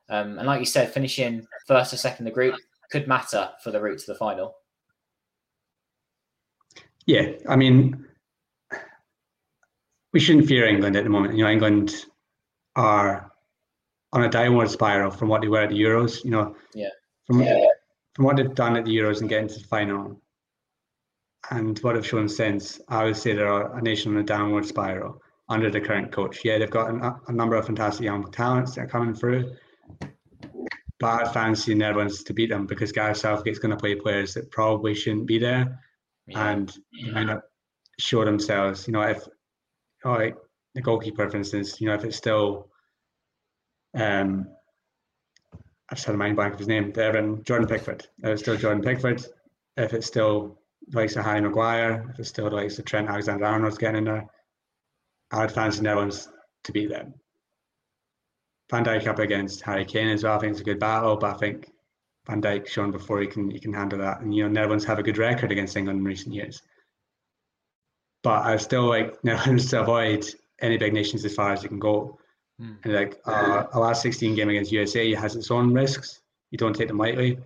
Um, and like you said, finishing first or second in the group could matter for the route to the final. Yeah, I mean, we shouldn't fear England at the moment. You know, England are on a downward spiral from what they were at the Euros. You know, yeah, from yeah. From what they've done at the Euros and getting to the final, and what they've shown since. I would say they're a nation on a downward spiral under the current coach. Yeah, they've got a, a number of fantastic young talents that are coming through. But I fancy Netherlands to beat them because Gareth Southgate's going to play players that probably shouldn't be there, yeah. and they might not show themselves. You know, if like the goalkeeper, for instance, you know, if it's still, um, I've just had a mind blank of his name, Evan Jordan Pickford. If it's still Jordan Pickford, if it's still the likes of Harry Maguire, if it's still the likes of Trent Alexander Arnold's getting in there, I'd fancy Netherlands to beat them. Van Dijk up against Harry Kane as well. I think it's a good battle, but I think Van Dijk shown before he can he can handle that. And you know, Netherlands have a good record against England in recent years. But I still like Netherlands to avoid any big nations as far as you can go. Mm. And like uh, a last 16 game against USA has its own risks. You don't take them lightly.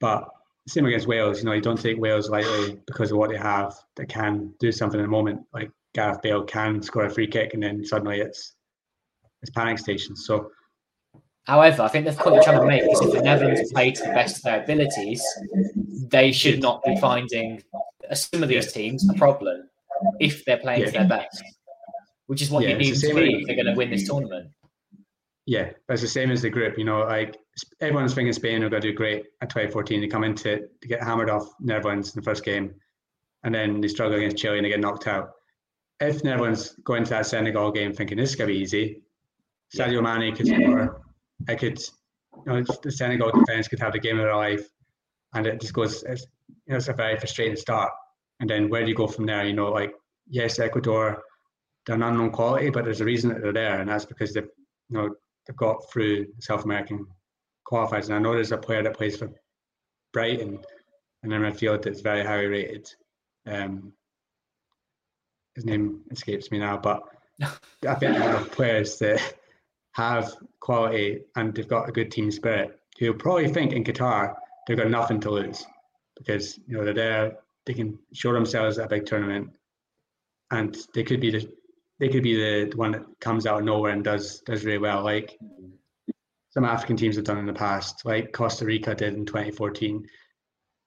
But same against Wales, you know, you don't take Wales lightly because of what they have that can do something in a moment. Like Gareth Bale can score a free kick and then suddenly it's it's panic stations. So However, I think the point you're trying to make is if the Netherlands play to the best of their abilities, they should not be finding some of these teams a problem if they're playing yeah. to their best, which is what yeah, you need to be if they're going to win this tournament. Yeah, it's the same as the group. You know, like everyone's thinking Spain are going to do great at 2014. They come into it to get hammered off Netherlands in the first game, and then they struggle against Chile and they get knocked out. If Netherlands go into that Senegal game thinking this is going to be easy, Sadio Mané could score. I could, you know, the Senegal defense could have the game of their life, and it just goes. It's, you know, it's a very frustrating start. And then where do you go from there? You know, like yes, Ecuador, they're an unknown quality, but there's a reason that they're there, and that's because they've, you know, they've got through South American qualifiers. And I know there's a player that plays for Brighton, and in midfield that's very highly rated. Um, his name escapes me now, but I think there are players that have quality and they've got a good team spirit who probably think in Qatar they've got nothing to lose because you know they're there, they can show themselves at a big tournament, and they could be the they could be the, the one that comes out of nowhere and does does really well, like some African teams have done in the past, like Costa Rica did in 2014.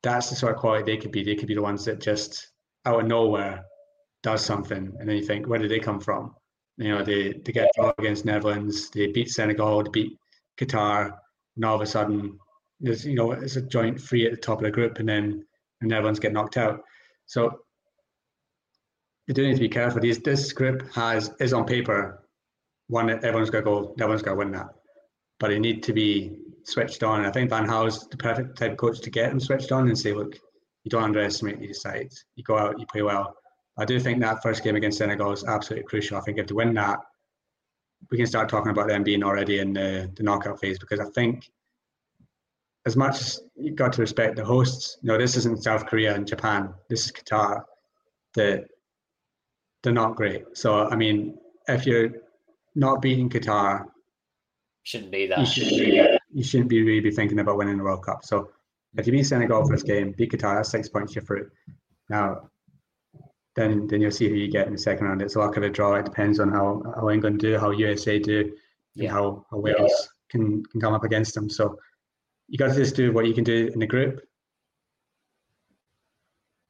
That's the sort of quality they could be. They could be the ones that just out of nowhere does something, and then you think, where did they come from? You know, they, they get draw against Netherlands, they beat Senegal, they beat Qatar, and all of a sudden, there's you know it's a joint three at the top of the group, and then the Netherlands get knocked out. So you do need to be careful. This script has is on paper one everyone's got to go. Everyone's got to win that, but they need to be switched on. I think Van Gaal's the perfect type of coach to get them switched on and say, look, you don't underestimate these sides. You go out, you play well. I do think that first game against Senegal is absolutely crucial. I think if they win that, we can start talking about them being already in the, the knockout phase because I think as much as you've got to respect the hosts, you know, this isn't South Korea and Japan, this is Qatar, that they're not great. So I mean, if you're not beating Qatar, shouldn't be that. You shouldn't be, you shouldn't be really be thinking about winning the World Cup. So if you beat Senegal first game, beat Qatar, that's six points you're through. Now then then you'll see who you get in the second round. It's a luck of a draw. It depends on how, how England do, how USA do, yeah. how, how Wales yeah. can, can come up against them. So you got to just do what you can do in the group.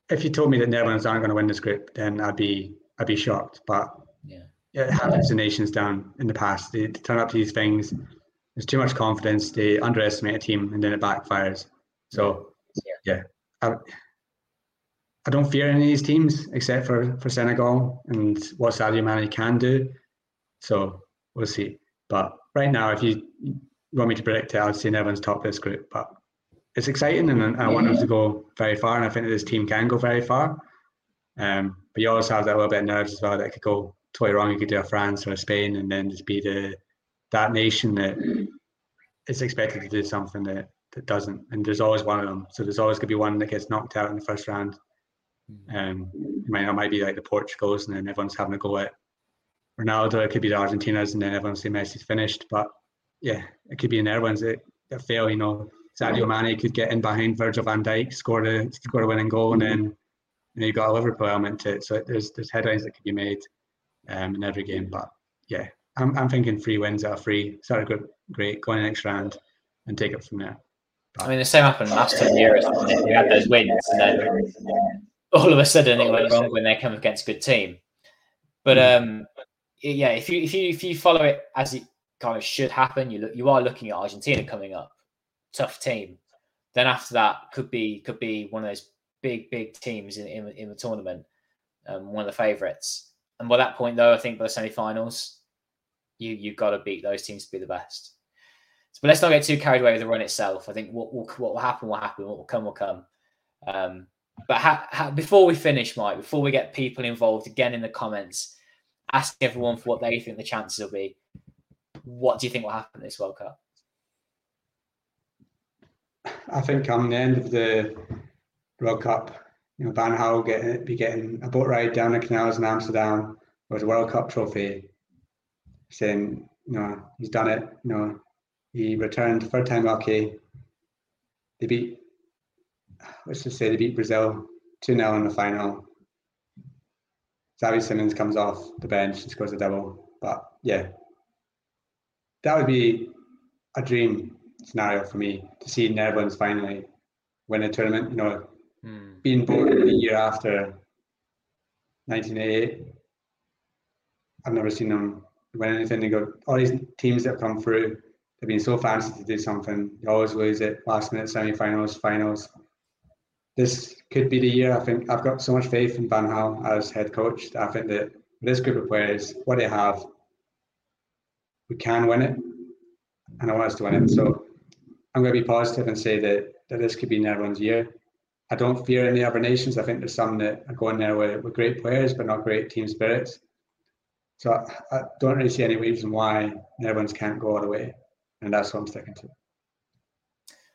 If you told me that Netherlands aren't going to win this group, then I'd be I'd be shocked. But yeah, it happens to nations down in the past. They, they turn up to these things. There's too much confidence. They underestimate a team, and then it backfires. So yeah, yeah I, I don't fear any of these teams except for for Senegal and what Sadio Mané can do. So we'll see. But right now, if you want me to predict it, I'd say Netherlands top this group. But it's exciting, and I want them to go very far. And I think that this team can go very far. Um, but you always have that little bit of nerves as well that could go totally wrong. You could do a France or a Spain, and then just be the that nation that is expected to do something that that doesn't. And there's always one of them. So there's always going to be one that gets knocked out in the first round. Hmm. Um, it might, it might be like the Portugals, and then everyone's having a go at Ronaldo. It could be the Argentinas, and then everyone's saying Messi's finished. But yeah, it could be in Netherlands that, that fail. You know, Sadio Mané could get in behind Virgil van Dijk, score a score a winning goal, and then you know, you got a Liverpool element to it. So there's there's headlines that could be made um, in every game. But yeah, I'm I'm thinking three wins out of three. Start a good great, go in the next round, and take it from there. I mean, the same happened last time years. We had those wins, and then all of a sudden it went wrong when they come against a good team. But hmm. um, yeah, if you if you if you follow it as it kind of should happen, you look you are looking at Argentina coming up, tough team. Then after that could be could be one of those big big teams in in, in the tournament, um, one of the favourites. And by that point, though, I think by the semi-finals, you you've got to beat those teams to be the best. So, But let's not get too carried away with the run itself. I think what will, what will happen will happen. What will come will come. Um, but ha, ha, before we finish, Mike, before we get people involved again in the comments, asking everyone for what they think the chances will be, what do you think will happen this World Cup? I think come the end of the World Cup, you know, Van Gaal get be getting a boat ride down the canals in Amsterdam with a World Cup trophy, saying, you know, he's done it. You know, he returned third time lucky. They beat, let's just say they beat Brazil 2 0 in the final. Xavi Simons comes off the bench and scores a double. But yeah, that would be a dream scenario for me to see Netherlands finally win a tournament. You know, mm. being born the year after 1988, I've never seen them win anything. They got all these teams that come through they've been so fancy to do something. They always lose it last minute semi-finals, finals. This could be the year. I think I've got so much faith in Van Gaal as head coach. I think that this group of players, what they have, we can win it, and I want us to win it. So I'm going to be positive and say that that this could be Netherlands' year. I don't fear any other nations. I think there's some that are going there with, with great players, but not great team spirits. So I, I don't really see any reason why Netherlands can't go all the way and that's what I'm sticking to.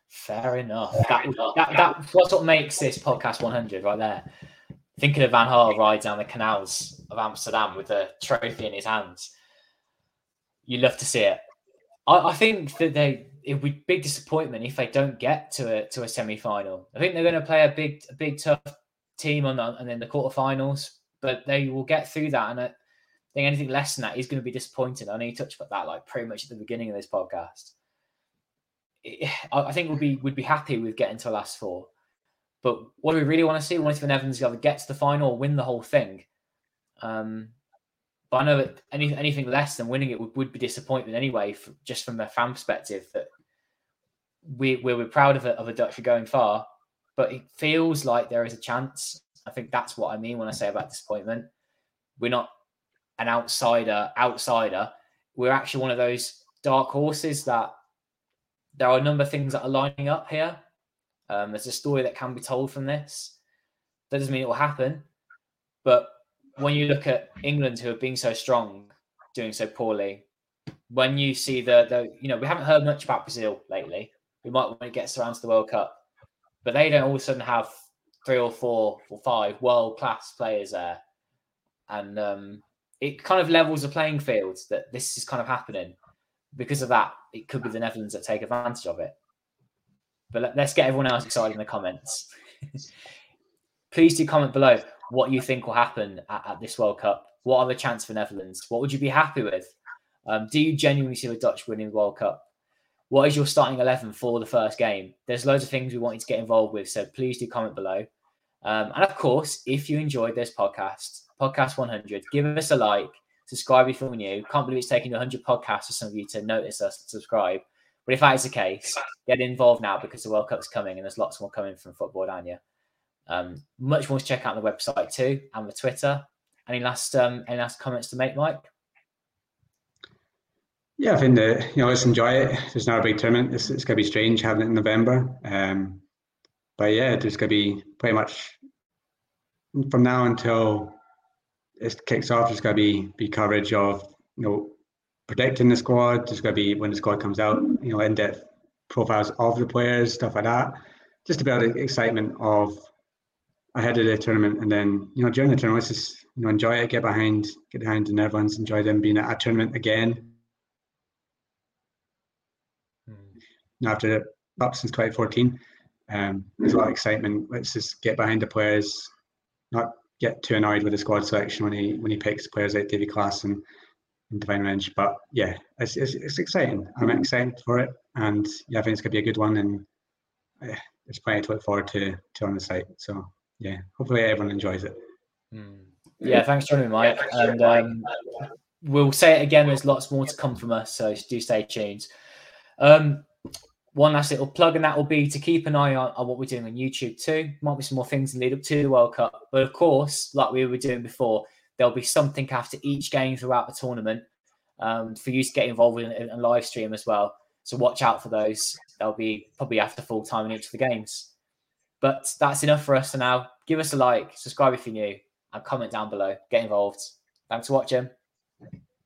Fair enough. That, that, that, that's what makes this podcast 100 right there. Thinking of Van Gaal ride down the canals of Amsterdam with a trophy in his hands. You love to see it. I, I think that they it would be big disappointment if they don't get to a to a semi final. I think they're going to play a big a big tough team on the, and then the quarterfinals, but they will get through that. And I think anything less than that is going to be disappointing. I know you touched about that like pretty much at the beginning of this podcast. I think we'd be would be happy with getting to the last four. But what do we really want to see? We want to see Evans either get to the final or win the whole thing. Um, but I know that any, anything less than winning it would, would be disappointment anyway, for, just from a fan perspective. That we we're, proud of, it, of a Dutch for going far, but it feels like there is a chance. I think that's what I mean when I say about disappointment. We're not an outsider outsider. We're actually one of those dark horses that there are a number of things that are lining up here. Um, there's a story that can be told from this. That doesn't mean it will happen, but when you look at England, who have been so strong, doing so poorly, when you see the the you know we haven't heard much about Brazil lately. We might when it gets around to the World Cup, but they don't all of a sudden have three or four or five world class players there, and um, it kind of levels the playing field that this is kind of happening. Because of that, it could be the Netherlands that take advantage of it. But let, us get everyone else excited in the comments. Please do comment below what you think will happen at, at, this World Cup. What are the chances for Netherlands? What would you be happy with? Um, do you genuinely see the Dutch winning the World Cup? What is your starting 11 for the first game? There's loads of things we want you to get involved with, so please do comment below. Um, and of course, if you enjoyed this podcast, podcast 100. Give us a like, subscribe if you're new. Can't believe it's taken 100 podcasts for some of you to notice us and subscribe. But if that is the case, get involved now because the World Cup's coming and there's lots more coming from Football Dania. Um, much more to check out on the website too and the Twitter. Any last um, any last comments to make, Mike? Yeah, I think that you know, let's enjoy it. It's not a big tournament. It's, it's going to be strange having it in November. Um, but yeah, there's going to be pretty much from now until it kicks off. There's going to be be coverage of you know predicting the squad. There's going to be when the squad comes out, you know, in depth profiles of the players, stuff like that. Just about the excitement of ahead of the tournament, and then you know during the tournament, let's just you know enjoy it, get behind, get behind the Netherlands, enjoy them being at a tournament again. Mm. After up since 2014, um, there's a lot of excitement. Let's just get behind the players, not get too annoyed with the squad selection when he when he picks players like Davy Klaassen and Devyne Rensch. But yeah, it's, it's, it's exciting. I'm excited for it, and yeah, I think it's gonna be a good one, and uh, there's plenty to look forward to to on the site. So yeah, hopefully everyone enjoys it. Mm. Yeah, thanks for joining me, Mike. And um, we'll say it again. There's lots more to come from us, so do stay tuned. Um, one last little plug, and that will be to keep an eye on, on, what we're doing on YouTube too. Might be some more things in lead up to the World Cup, but of course, like we were doing before, there'll be something after each game throughout the tournament um, for you to get involved in a live stream as well. So watch out for those. They'll be probably after full time in each of the games. But that's enough for us for now. Give us a like, subscribe if you're new, and comment down below. Get involved. Thanks for watching.